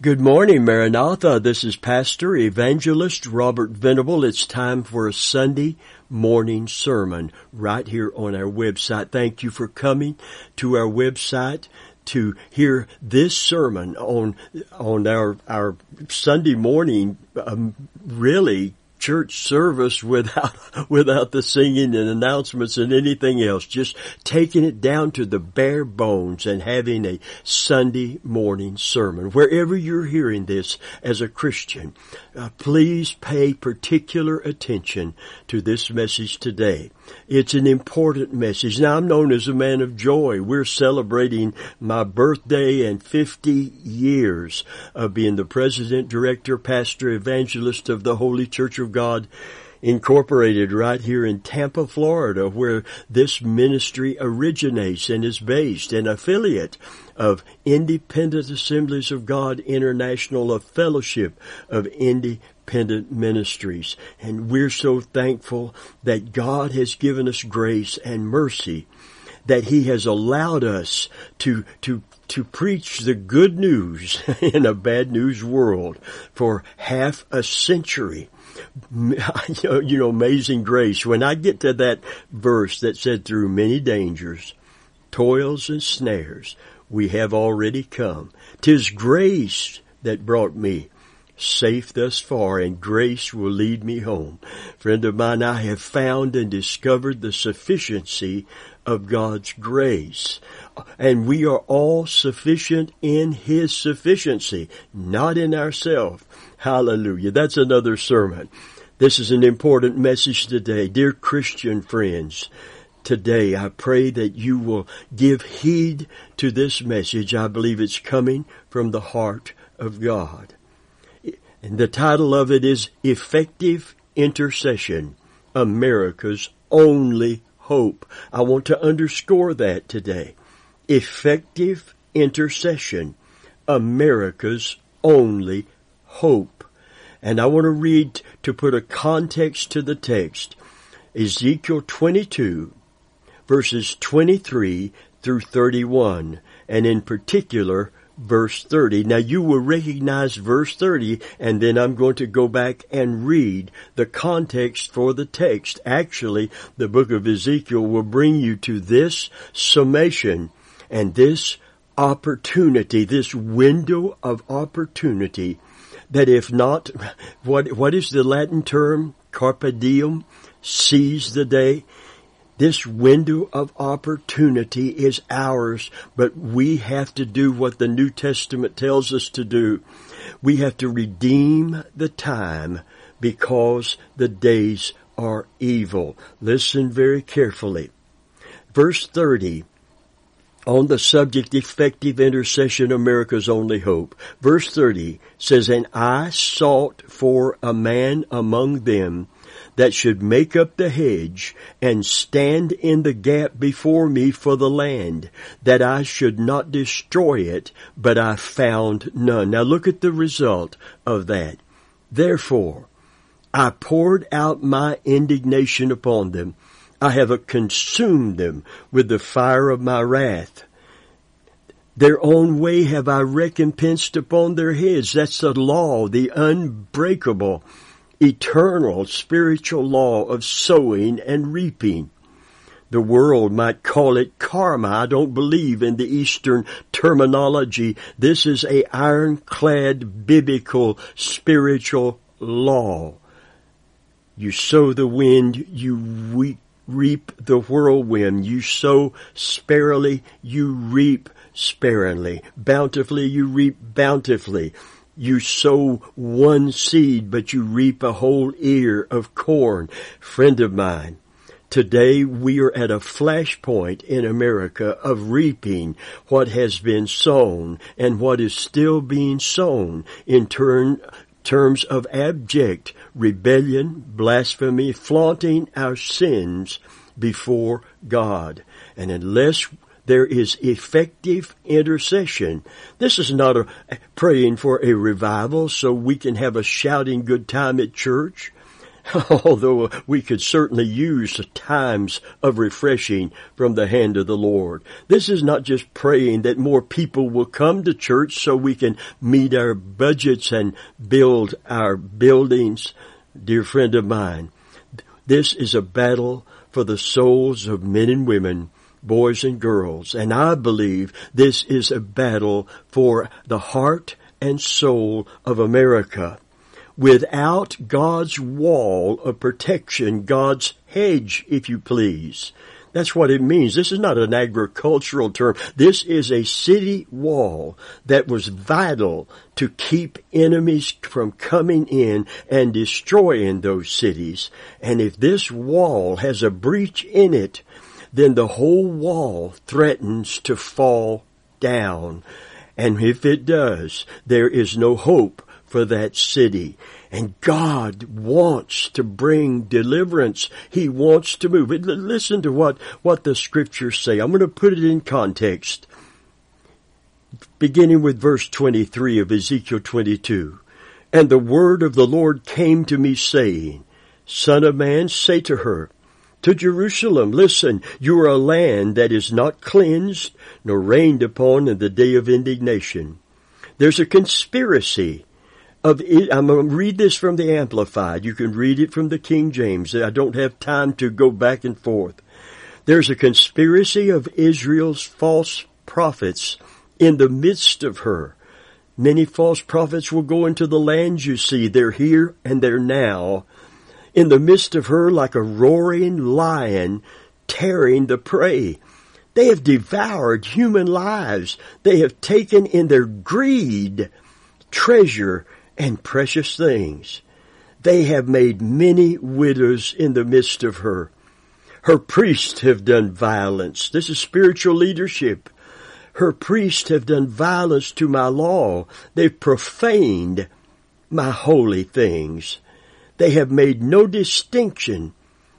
Good morning, Maranatha. This is Pastor Evangelist Robert Venable. It's time for a Sunday morning sermon right here on our website. Thank you for coming to our website to hear this sermon on on our our Sunday morning um, really church service without without the singing and announcements and anything else. Just taking it down to the bare bones and having a Sunday morning sermon. Wherever you're hearing this as a Christian, uh, please pay particular attention to this message today. It's an important message. Now I'm known as a man of joy. We're celebrating my birthday and 50 years of being the president, director, pastor, evangelist of the Holy Church of God Incorporated right here in Tampa, Florida, where this ministry originates and is based, an affiliate of Independent Assemblies of God International, a fellowship of independent ministries. And we're so thankful that God has given us grace and mercy that he has allowed us to, to, to preach the good news in a bad news world for half a century. you know, amazing grace. When I get to that verse that said, through many dangers, toils and snares, we have already come. Tis grace that brought me safe thus far, and grace will lead me home. Friend of mine, I have found and discovered the sufficiency of God's grace. And we are all sufficient in His sufficiency, not in ourselves. Hallelujah. That's another sermon. This is an important message today. Dear Christian friends, today I pray that you will give heed to this message. I believe it's coming from the heart of God. And the title of it is Effective Intercession, America's Only Hope. I want to underscore that today. Effective intercession, America's only hope. And I want to read to put a context to the text. Ezekiel 22 verses 23 through 31 and in particular verse 30. Now you will recognize verse 30 and then I'm going to go back and read the context for the text. Actually, the book of Ezekiel will bring you to this summation and this opportunity, this window of opportunity that if not, what, what is the Latin term? Carpe diem? Seize the day. This window of opportunity is ours, but we have to do what the New Testament tells us to do. We have to redeem the time because the days are evil. Listen very carefully. Verse 30 on the subject effective intercession, America's only hope. Verse 30 says, And I sought for a man among them that should make up the hedge and stand in the gap before me for the land, that I should not destroy it, but I found none. Now look at the result of that. Therefore, I poured out my indignation upon them I have consumed them with the fire of my wrath. Their own way have I recompensed upon their heads. That's the law, the unbreakable, eternal spiritual law of sowing and reaping. The world might call it karma. I don't believe in the Eastern terminology. This is a ironclad biblical spiritual law. You sow the wind, you reap the whirlwind. You sow sparely, you reap sparingly. Bountifully, you reap bountifully. You sow one seed, but you reap a whole ear of corn. Friend of mine, Today we are at a flashpoint in America of reaping what has been sown and what is still being sown in turn, terms of abject rebellion, blasphemy, flaunting our sins before God. And unless there is effective intercession. This is not a praying for a revival so we can have a shouting good time at church. although we could certainly use times of refreshing from the hand of the Lord. This is not just praying that more people will come to church so we can meet our budgets and build our buildings. Dear friend of mine, this is a battle for the souls of men and women boys and girls. And I believe this is a battle for the heart and soul of America. Without God's wall of protection, God's hedge, if you please. That's what it means. This is not an agricultural term. This is a city wall that was vital to keep enemies from coming in and destroying those cities. And if this wall has a breach in it, then the whole wall threatens to fall down. And if it does, there is no hope for that city. And God wants to bring deliverance. He wants to move. Listen to what, what the scriptures say. I'm going to put it in context. Beginning with verse 23 of Ezekiel 22. And the word of the Lord came to me saying, Son of man, say to her, to Jerusalem, listen, you are a land that is not cleansed nor rained upon in the day of indignation. There's a conspiracy of. I'm going to read this from the Amplified. You can read it from the King James. I don't have time to go back and forth. There's a conspiracy of Israel's false prophets in the midst of her. Many false prophets will go into the land you see. They're here and they're now in the midst of her like a roaring lion tearing the prey. They have devoured human lives. They have taken in their greed treasure and precious things. They have made many widows in the midst of her. Her priests have done violence. This is spiritual leadership. Her priests have done violence to my law. They've profaned my holy things. They have made no distinction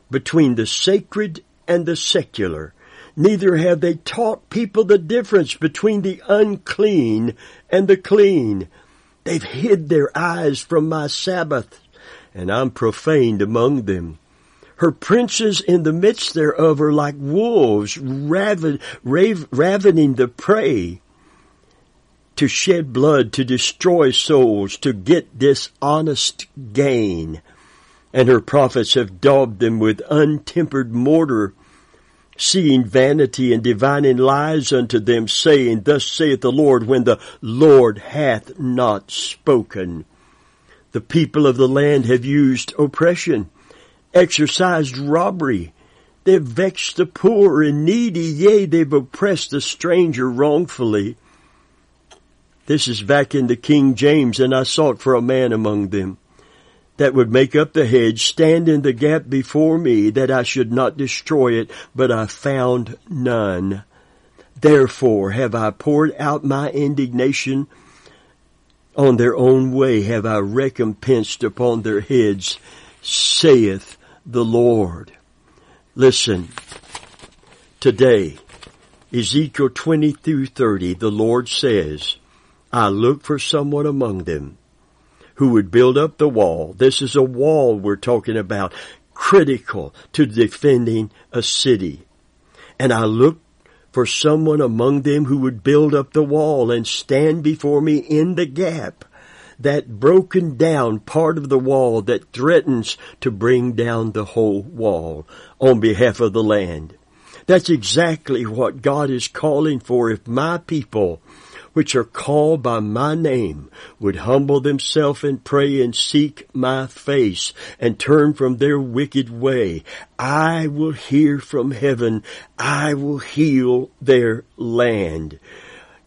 between the sacred and the secular. Neither have they taught people the difference between the unclean and the clean. They've hid their eyes from my Sabbath, and I'm profaned among them. Her princes in the midst thereof are like wolves raven, rav, ravening the prey to shed blood, to destroy souls, to get dishonest gain. And her prophets have daubed them with untempered mortar, seeing vanity and divining lies unto them, saying, Thus saith the Lord, when the Lord hath not spoken. The people of the land have used oppression, exercised robbery, They've vexed the poor and needy, yea, they've oppressed the stranger wrongfully. This is back in the King James, and I sought for a man among them that would make up the hedge, stand in the gap before me, that I should not destroy it, but I found none. Therefore have I poured out my indignation on their own way have I recompensed upon their heads, saith the Lord. Listen, today, Ezekiel 20 through 30, the Lord says, I looked for someone among them who would build up the wall. This is a wall we're talking about, critical to defending a city. And I looked for someone among them who would build up the wall and stand before me in the gap, that broken down part of the wall that threatens to bring down the whole wall on behalf of the land. That's exactly what God is calling for if my people which are called by my name would humble themselves and pray and seek my face and turn from their wicked way, I will hear from heaven. I will heal their land.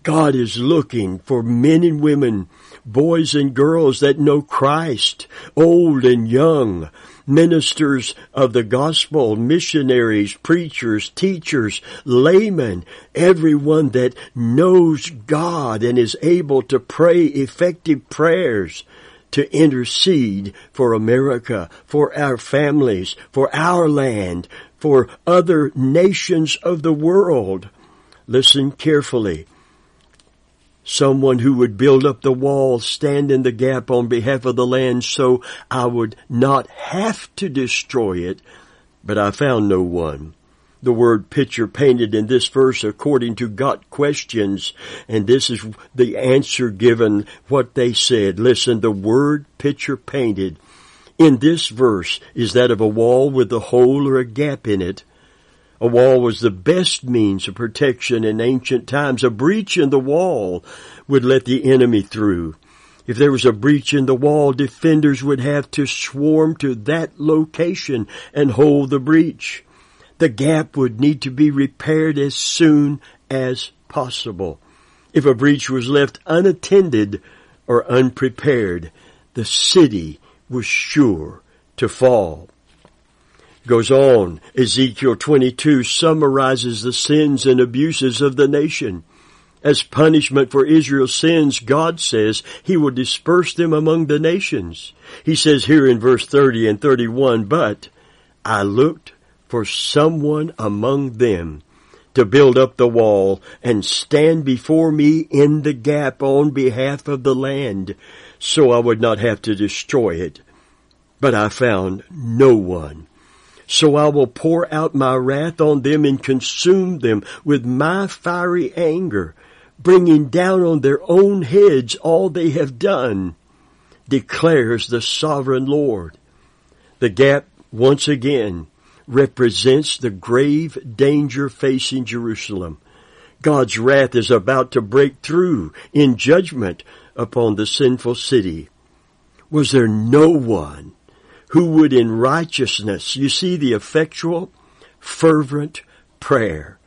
God is looking for men and women, boys and girls that know Christ, old and young, ministers of the gospel, missionaries, preachers, teachers, laymen, everyone that knows God and is able to pray effective prayers to intercede for America, for our families, for our land, for other nations of the world. Listen carefully. Someone who would build up the wall, stand in the gap on behalf of the land so I would not have to destroy it, but I found no one. The word picture painted in this verse according to Got Questions, and this is the answer given what they said. Listen, the word picture painted in this verse is that of a wall with a hole or a gap in it. A wall was the best means of protection in ancient times. A breach in the wall would let the enemy through. If there was a breach in the wall, defenders would have to swarm to that location and hold the breach. The gap would need to be repaired as soon as possible. If a breach was left unattended or unprepared, the city was sure to fall goes on. Ezekiel 22 summarizes the sins and abuses of the nation. As punishment for Israel's sins, God says He will disperse them among the nations. He says here in verse 30 and 31, But I looked for someone among them to build up the wall and stand before me in the gap on behalf of the land, so I would not have to destroy it. But I found no one. So I will pour out my wrath on them and consume them with my fiery anger, bringing down on their own heads all they have done, declares the sovereign Lord. The gap once again represents the grave danger facing Jerusalem. God's wrath is about to break through in judgment upon the sinful city. Was there no one who would in righteousness, you see the effectual, fervent prayer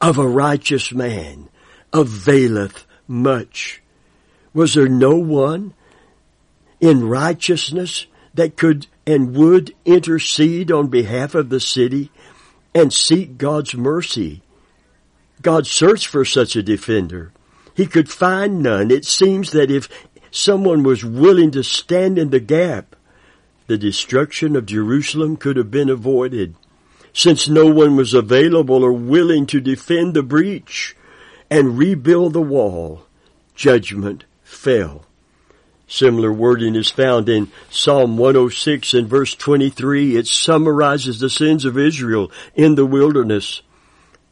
of a righteous man availeth much. Was there no one in righteousness that could and would intercede on behalf of the city and seek God's mercy? God searched for such a defender. He could find none. It seems that if someone was willing to stand in the gap, the destruction of Jerusalem could have been avoided since no one was available or willing to defend the breach and rebuild the wall. Judgment fell. Similar wording is found in Psalm 106 and verse 23. It summarizes the sins of Israel in the wilderness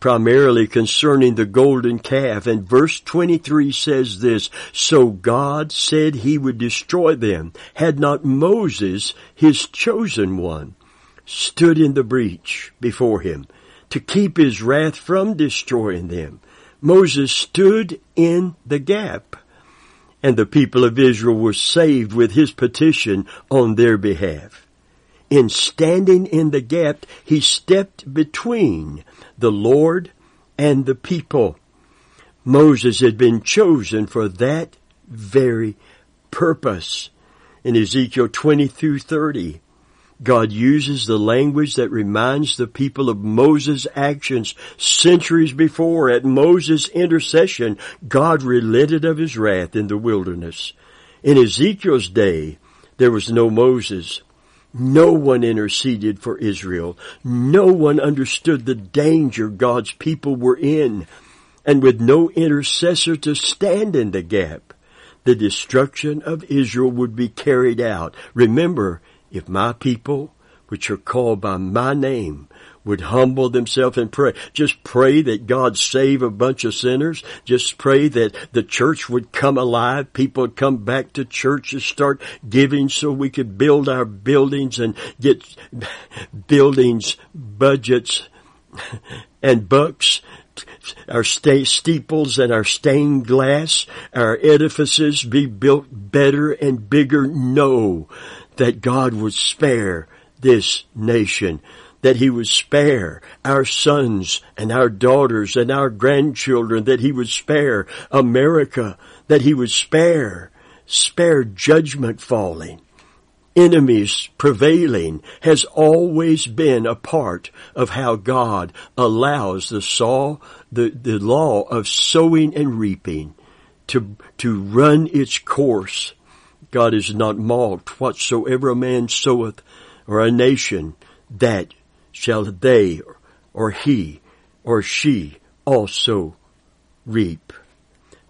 primarily concerning the golden calf. And verse 23 says this, So God said he would destroy them, had not Moses, his chosen one, stood in the breach before him to keep his wrath from destroying them. Moses stood in the gap and the people of Israel were saved with his petition on their behalf. In standing in the gap, he stepped between the Lord and the people. Moses had been chosen for that very purpose. In Ezekiel 20 through 30, God uses the language that reminds the people of Moses' actions centuries before. At Moses' intercession, God relented of his wrath in the wilderness. In Ezekiel's day, there was no Moses. No one interceded for Israel. No one understood the danger God's people were in. And with no intercessor to stand in the gap, the destruction of Israel would be carried out. Remember, if my people, which are called by my name, would humble themselves and pray. Just pray that God save a bunch of sinners. Just pray that the church would come alive. People would come back to church and start giving so we could build our buildings and get buildings budgets and bucks our steeples and our stained glass, our edifices be built better and bigger. Know that God would spare this nation that he would spare our sons and our daughters and our grandchildren, that he would spare America, that he would spare, spare judgment falling. Enemies prevailing has always been a part of how God allows the saw, the, the law of sowing and reaping to, to run its course. God is not mocked. Whatsoever a man soweth or a nation, that shall they or he or she also reap.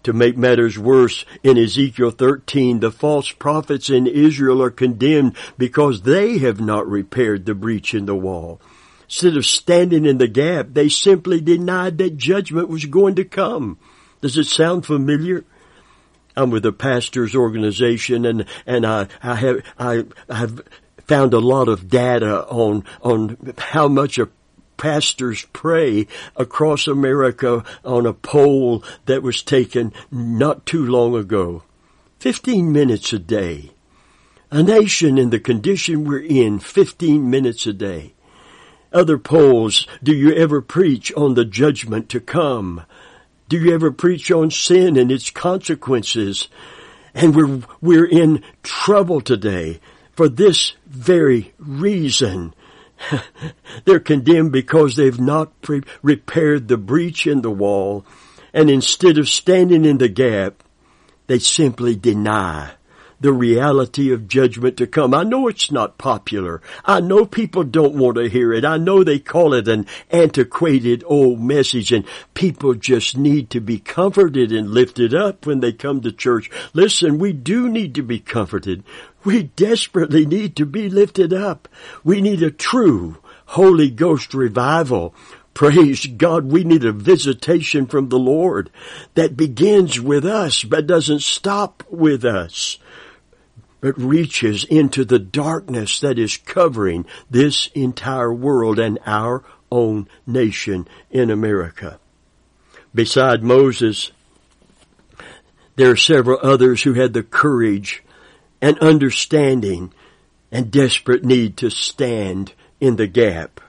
To make matters worse, in Ezekiel 13, the false prophets in Israel are condemned because they have not repaired the breach in the wall. Instead of standing in the gap, they simply denied that judgment was going to come. Does it sound familiar? I'm with a pastor's organization and, and I, I have, I, have found a lot of data on, on how much a pastors pray across America on a poll that was taken not too long ago. 15 minutes a day. A nation in the condition we're in, 15 minutes a day. Other polls, do you ever preach on the judgment to come? Do you ever preach on sin and its consequences? And we're, we're in trouble today for this very reason. They're condemned because they've not pre- repaired the breach in the wall, and instead of standing in the gap, they simply deny the reality of judgment to come. I know it's not popular. I know people don't want to hear it. I know they call it an antiquated old message and people just need to be comforted and lifted up when they come to church. Listen, we do need to be comforted. We desperately need to be lifted up. We need a true Holy Ghost revival. Praise God, we need a visitation from the Lord that begins with us but doesn't stop with us, but reaches into the darkness that is covering this entire world and our own nation in America. Beside Moses, there are several others who had the courage and understanding and desperate need to stand in the gap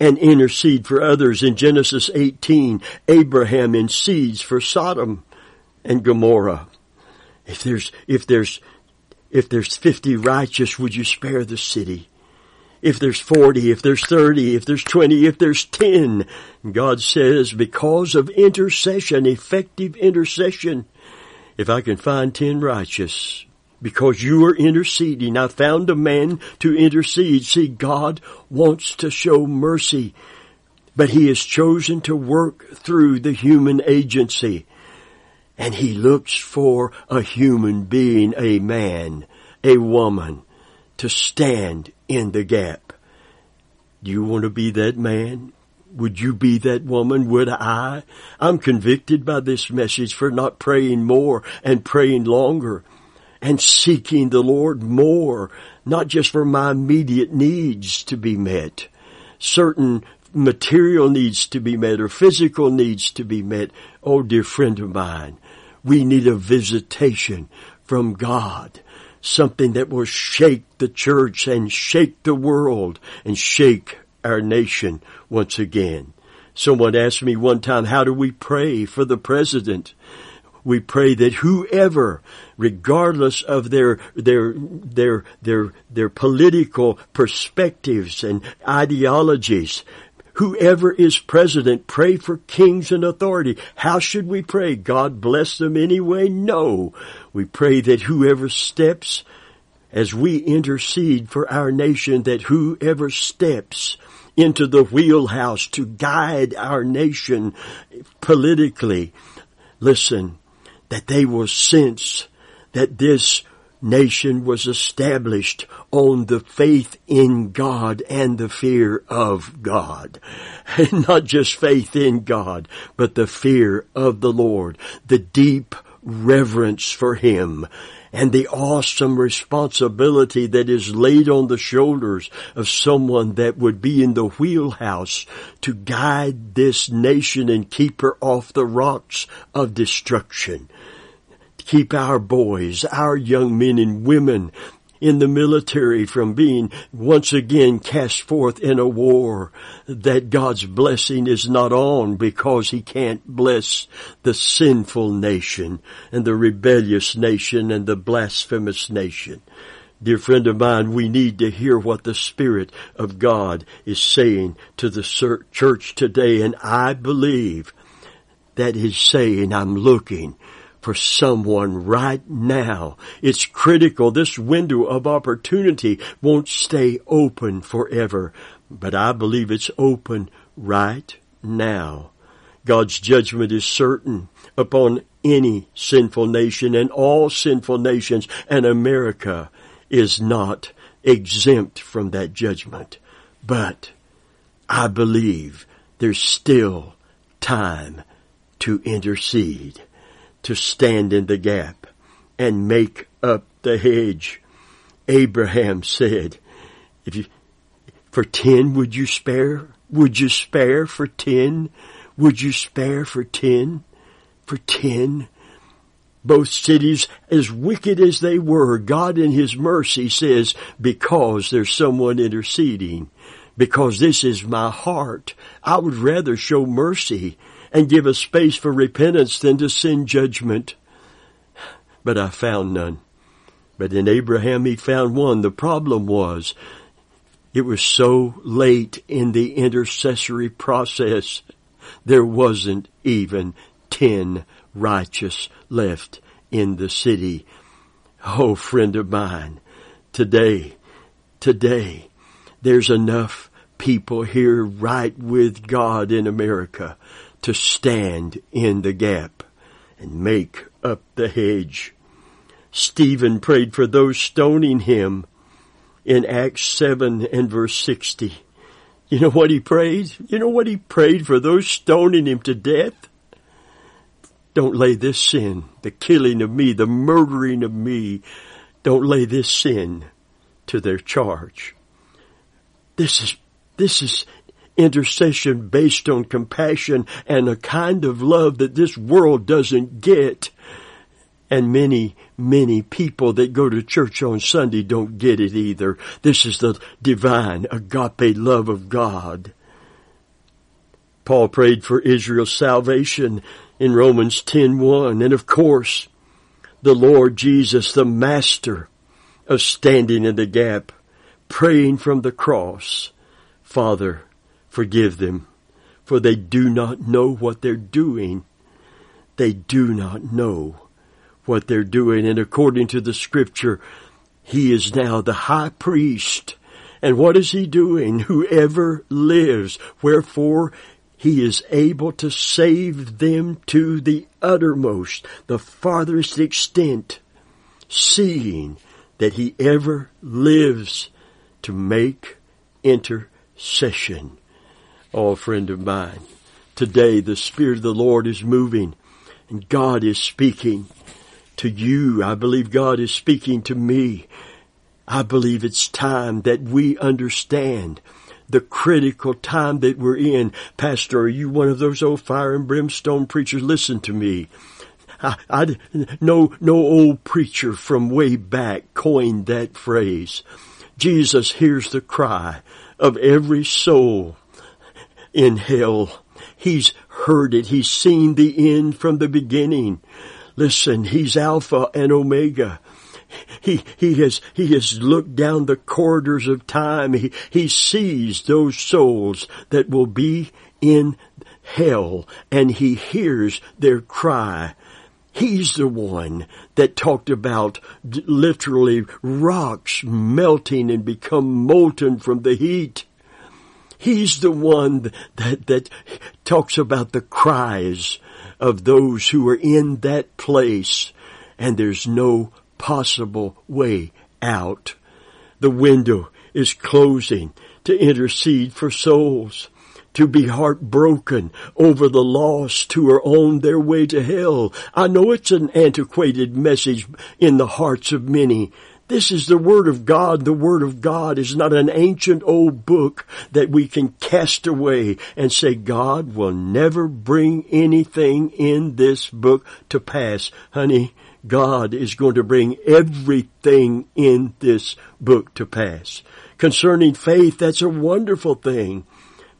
and intercede for others. In Genesis 18, Abraham intercedes for Sodom and Gomorrah. If there's, if there's, if there's 50 righteous, would you spare the city? If there's 40, if there's 30, if there's 20, if there's 10, God says because of intercession, effective intercession, if I can find 10 righteous, because you are interceding. I found a man to intercede. See, God wants to show mercy, but he has chosen to work through the human agency. And he looks for a human being, a man, a woman, to stand in the gap. Do you want to be that man? Would you be that woman? Would I? I'm convicted by this message for not praying more and praying longer and seeking the Lord more, not just for my immediate needs to be met, certain material needs to be met or physical needs to be met. Oh, dear friend of mine, we need a visitation from God. Something that will shake the church and shake the world and shake our nation once again. Someone asked me one time, how do we pray for the president? We pray that whoever, regardless of their, their, their, their, their political perspectives and ideologies, whoever is president, pray for kings and authority. How should we pray? God bless them anyway? No. We pray that whoever steps as we intercede for our nation, that whoever steps into the wheelhouse to guide our nation politically, listen, that they will sense that this nation was established on the faith in God and the fear of God. And not just faith in God, but the fear of the Lord, the deep reverence for Him, and the awesome responsibility that is laid on the shoulders of someone that would be in the wheelhouse to guide this nation and keep her off the rocks of destruction. Keep our boys, our young men and women in the military from being once again cast forth in a war that God's blessing is not on because he can't bless the sinful nation and the rebellious nation and the blasphemous nation. Dear friend of mine, we need to hear what the Spirit of God is saying to the church today and I believe that He's saying, I'm looking for someone right now. It's critical. This window of opportunity won't stay open forever, but I believe it's open right now. God's judgment is certain upon any sinful nation and all sinful nations, and America is not exempt from that judgment. But I believe there's still time to intercede, to stand in the gap and make up the hedge. Abraham said, if you, for ten would you spare? Would you spare for ten? Would you spare for ten? For ten? Both cities, as wicked as they were, God in His mercy says, because there's someone interceding, because this is my heart, I would rather show mercy and give a space for repentance than to send judgment. But I found none. But in Abraham he found one. The problem was it was so late in the intercessory process, there wasn't even ten righteous left in the city. Oh, friend of mine, today, today, there's enough people here right with God in America to stand in the gap and make up the hedge. Stephen prayed for those stoning him in Acts 7 and verse 60. You know what he prayed? You know what he prayed for those stoning him to death? Don't lay this sin, the killing of me, the murdering of me, don't lay this sin to their charge. This is, this is intercession based on compassion and a kind of love that this world doesn't get. And many, many people that go to church on Sunday don't get it either. This is the divine agape love of God. Paul prayed for Israel's salvation in Romans 10:1 and of course the Lord Jesus the master of standing in the gap praying from the cross Father forgive them for they do not know what they're doing they do not know what they're doing. And according to the scripture, he is now the high priest. And what is he doing? Whoever lives. Wherefore he is able to save them to the uttermost, the farthest extent, seeing that he ever lives to make intercession. Oh, friend of mine, today the Spirit of the Lord is moving and God is speaking to you. I believe God is speaking to me. I believe it's time that we understand the critical time that we're in. Pastor, are you one of those old fire and brimstone preachers? Listen to me. I, I, no, no old preacher from way back coined that phrase. Jesus hears the cry of every soul in hell. He's heard it. He's seen the end from the beginning. Listen, He's Alpha and Omega. He, he has, he has looked down the corridors of time. He, he sees those souls that will be in hell and he hears their cry. He's the one that talked about literally rocks melting and become molten from the heat. He's the one that, that talks about the cries of those who are in that place and there's no possible way out. The window is closing to intercede for souls, to be heartbroken over the lost who are on their way to hell. I know it's an antiquated message in the hearts of many, this is the Word of God. The Word of God is not an ancient old book that we can cast away and say God will never bring anything in this book to pass. Honey, God is going to bring everything in this book to pass. Concerning faith, that's a wonderful thing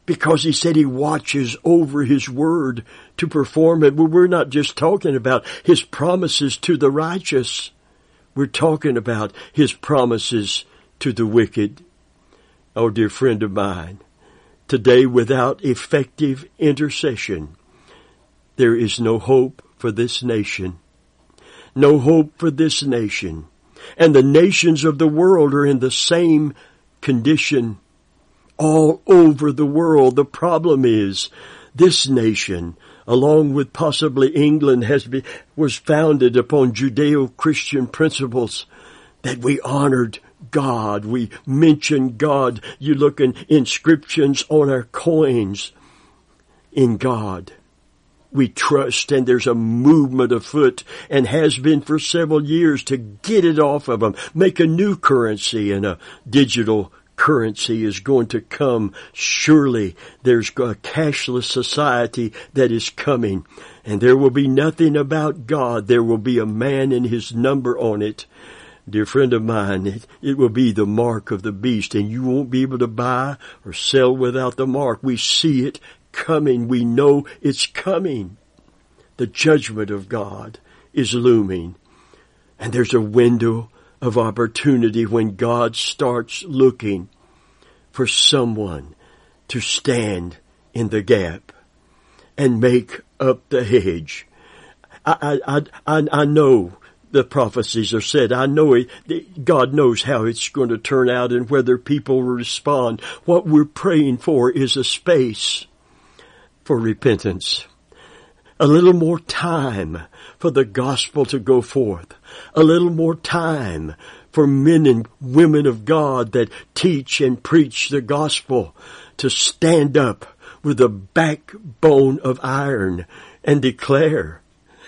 because he said he watches over his word to perform it. We're not just talking about his promises to the righteous. We're talking about his promises to the wicked. Oh, dear friend of mine, today without effective intercession, there is no hope for this nation. No hope for this nation. And the nations of the world are in the same condition all over the world. The problem is this nation along with possibly England, has been, was founded upon Judeo-Christian principles that we honored God. We mention God. You look in inscriptions on our coins in God. We trust and there's a movement afoot and has been for several years to get it off of them, make a new currency and a digital currency is going to come. Surely there's a cashless society that is coming and there will be nothing about God. There will be a man and his number on it. Dear friend of mine, it, it will be the mark of the beast and you won't be able to buy or sell without the mark. We see it coming. We know it's coming. The judgment of God is looming. And there's a window of opportunity when God starts looking for someone to stand in the gap and make up the hedge. I, I, I, I know the prophecies are said. I know it, God knows how it's going to turn out and whether people respond. What we're praying for is a space for repentance. A little more time for the gospel to go forth. A little more time for men and women of God that teach and preach the gospel to stand up with a backbone of iron and declare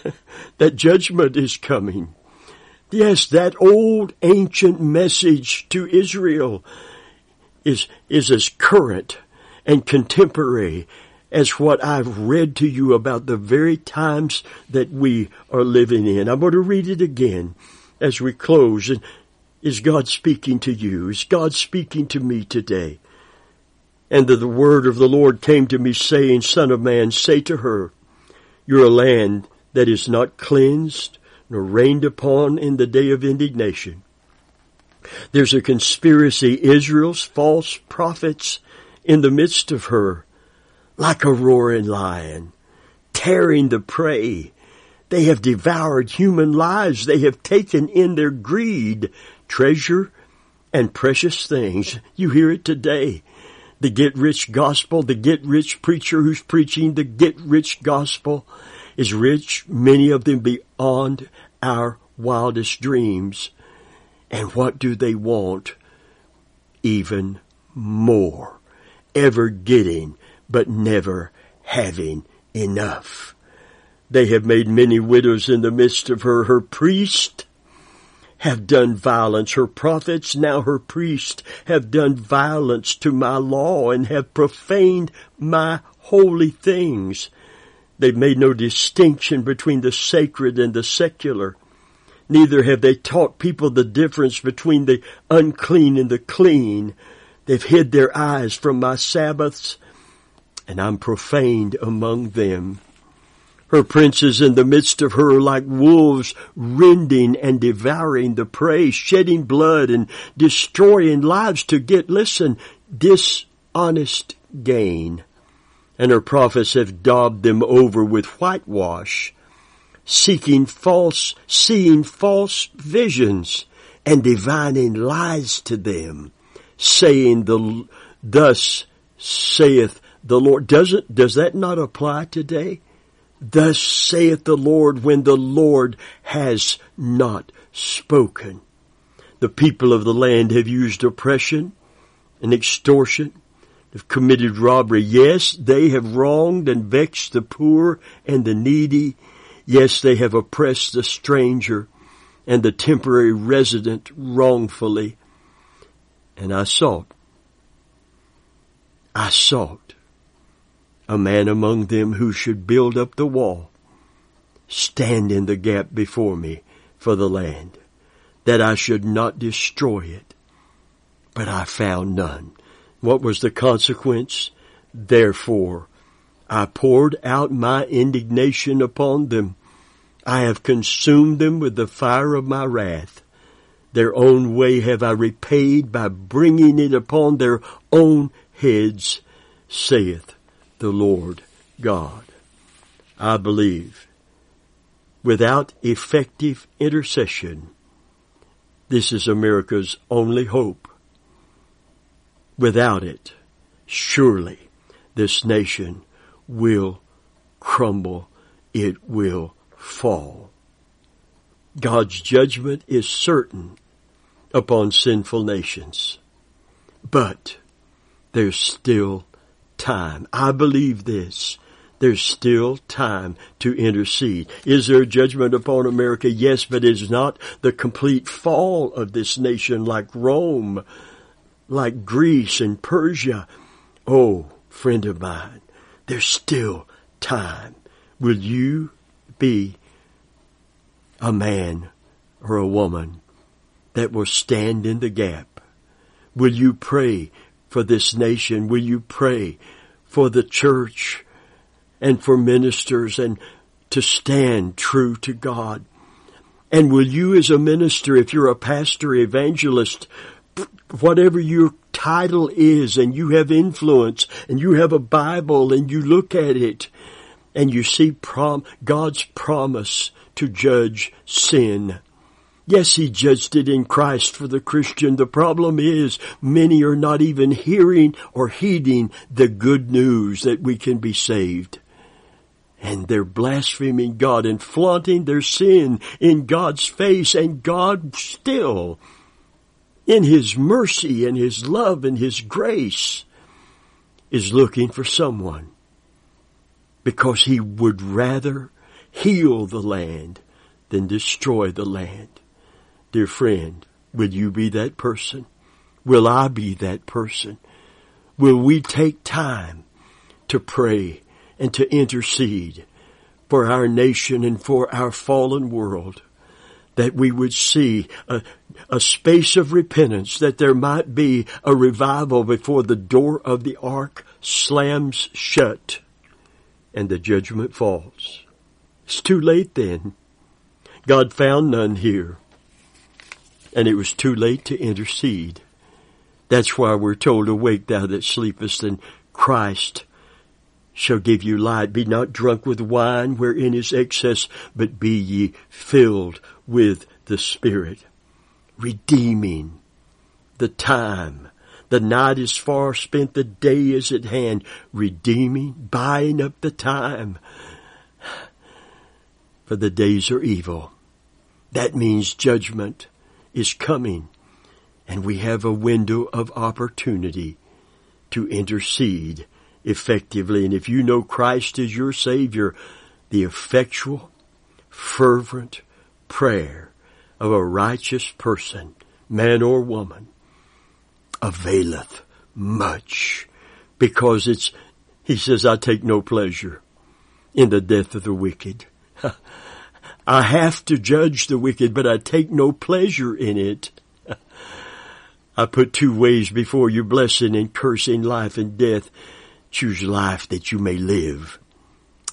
that judgment is coming. Yes, that old ancient message to Israel is, is as current and contemporary as what I've read to you about the very times that we are living in. I'm going to read it again as we close. And is God speaking to you? Is God speaking to me today? And the, the word of the Lord came to me saying, Son of man, say to her, You're a land that is not cleansed nor rained upon in the day of indignation. There's a conspiracy, Israel's false prophets in the midst of her like a roaring lion, tearing the prey. They have devoured human lives. They have taken in their greed treasure and precious things. You hear it today. The get rich gospel, the get rich preacher who's preaching the get rich gospel is rich, many of them beyond our wildest dreams. And what do they want? Even more. Ever getting but never having enough. They have made many widows in the midst of her. Her priest have done violence. Her prophets, now her priests, have done violence to my law and have profaned my holy things. They've made no distinction between the sacred and the secular. Neither have they taught people the difference between the unclean and the clean. They've hid their eyes from my Sabbaths and I'm profaned among them. Her princes in the midst of her like wolves rending and devouring the prey, shedding blood and destroying lives to get, listen, dishonest gain. And her prophets have daubed them over with whitewash, seeking false, seeing false visions and divining lies to them, saying the, thus saith the Lord. Does it, does that not apply today? Thus saith the Lord when the Lord has not spoken. The people of the land have used oppression and extortion, have committed robbery. Yes, they have wronged and vexed the poor and the needy. Yes, they have oppressed the stranger and the temporary resident wrongfully. And I sought, I sought a man among them who should build up the wall, stand in the gap before me for the land, that I should not destroy it. But I found none. What was the consequence? Therefore, I poured out my indignation upon them. I have consumed them with the fire of my wrath. Their own way have I repaid by bringing it upon their own heads, saith the Lord God. I believe without effective intercession, this is America's only hope. Without it, surely this nation will crumble, it will fall. God's judgment is certain upon sinful nations. But there's still time. I believe this. There's still time to intercede. Is there judgment upon America? Yes, but it's not the complete fall of this nation like Rome, like Greece and Persia. Oh, friend of mine, there's still time. Will you be a man or a woman that will stand in the gap? Will you pray for this nation? Will you pray for the church and for ministers and to stand true to God? And will you as a minister, if you're a pastor, evangelist, whatever your title is and you have influence and you have a Bible and you look at it and you see prom- God's promise to judge sin. Yes, he judged it in Christ for the Christian. The problem is many are not even hearing or heeding the good news that we can be saved. And they're blaspheming God and flaunting their sin in God's face and God still, in His mercy and His love and His grace, is looking for someone because He would rather heal the land than destroy the land. Dear friend, will you be that person? Will I be that person? Will we take time to pray and to intercede for our nation and for our fallen world? That we would see a, a space of repentance, that there might be a revival before the door of the ark slams shut and the judgment falls. It's too late then. God found none here and it was too late to intercede. That's why we're told, awake thou that sleepest and Christ shall give you light. Be not drunk with wine wherein is excess, but be ye filled with the Spirit. Redeeming the time. The night is far spent, the day is at hand. Redeeming, buying up the time. For the days are evil. That means judgment is coming and we have a window of opportunity to intercede effectively. And if you know Christ is your Savior, the effectual, fervent prayer of a righteous person, man or woman, availeth much because it's, he says, I take no pleasure in the death of the wicked. I have to judge the wicked, but I take no pleasure in it. I put two ways before you, blessing and cursing, life and death. Choose life that you may live.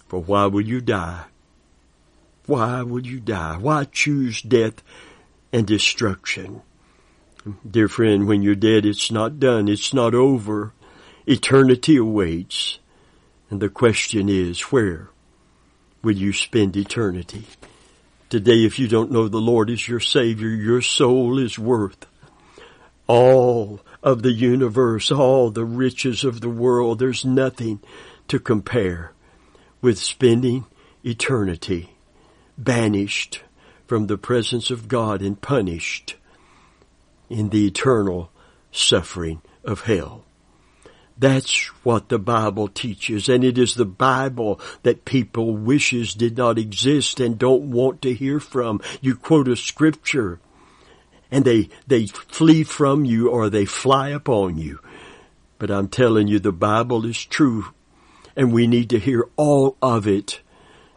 For why would you die? Why would you die? Why choose death and destruction? Dear friend, when you're dead, it's not done. It's not over. Eternity awaits. And the question is, where will you spend eternity? Today, if you don't know the Lord as your Savior, your soul is worth all of the universe, all the riches of the world. There's nothing to compare with spending eternity banished from the presence of God and punished in the eternal suffering of hell. That's what the Bible teaches, and it is the Bible that people wishes did not exist and don't want to hear from. You quote a scripture, and they, they flee from you or they fly upon you. But I'm telling you, the Bible is true, and we need to hear all of it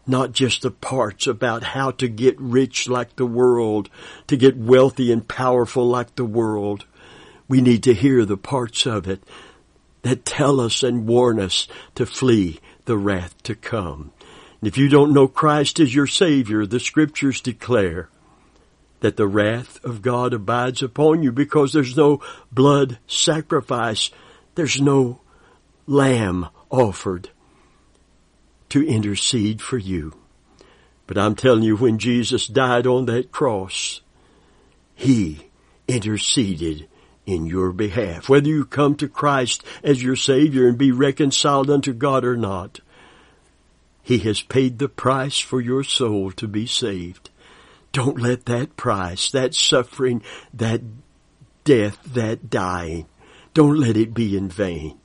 not just the parts about how to get rich like the world, to get wealthy and powerful like the world. We need to hear the parts of it that tell us and warn us to flee the wrath to come. And if you don't know Christ as your Savior, the scriptures declare that the wrath of God abides upon you because there's no blood sacrifice. There's no lamb offered to intercede for you. But I'm telling you, when Jesus died on that cross, He interceded in your behalf. Whether you come to Christ as your Savior and be reconciled unto God or not, He has paid the price for your soul to be saved. Don't let that price, that suffering, that death, that dying, don't let it be in vain.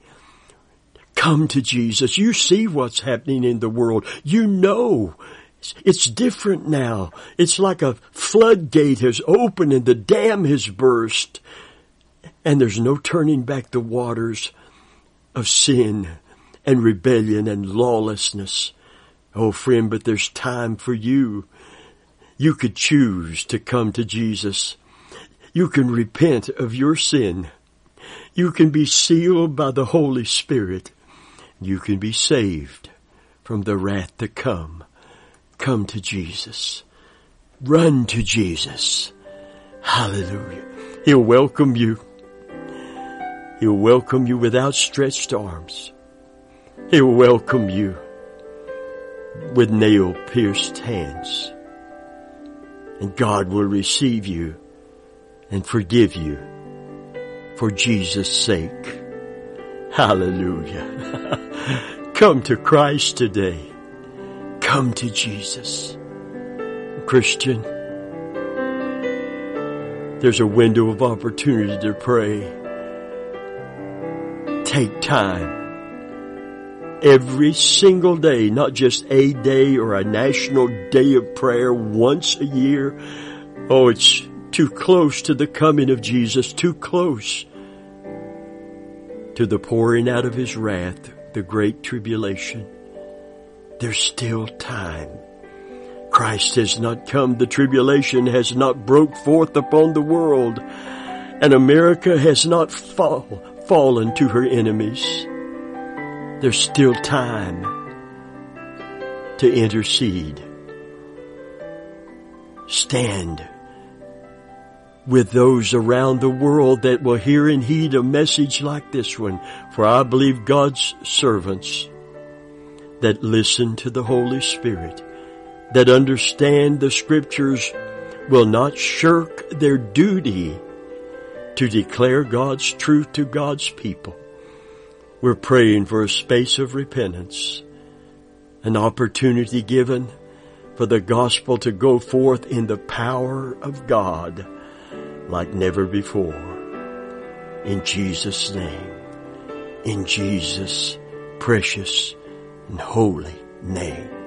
Come to Jesus. You see what's happening in the world. You know it's different now. It's like a floodgate has opened and the dam has burst and there's no turning back the waters of sin and rebellion and lawlessness. Oh friend, but there's time for you. You could choose to come to Jesus. You can repent of your sin. You can be sealed by the Holy Spirit. You can be saved from the wrath to come. Come to Jesus. Run to Jesus. Hallelujah. He'll welcome you. He'll welcome you with outstretched arms. He'll welcome you with nail pierced hands. And God will receive you and forgive you for Jesus' sake. Hallelujah. Come to Christ today. Come to Jesus. Christian, there's a window of opportunity to pray take time every single day, not just a day or a national day of prayer once a year. Oh, it's too close to the coming of Jesus, too close to the pouring out of his wrath, the great tribulation. There's still time. Christ has not come. The tribulation has not broke forth upon the world and America has not fall, fallen to her enemies. There's still time to intercede. Stand with those around the world that will hear and heed a message like this one. For I believe God's servants that listen to the Holy Spirit, that understand the scriptures will not shirk their duty to declare God's truth to God's people. We're praying for a space of repentance, an opportunity given for the gospel to go forth in the power of God like never before. In Jesus' name, in Jesus' precious and holy name.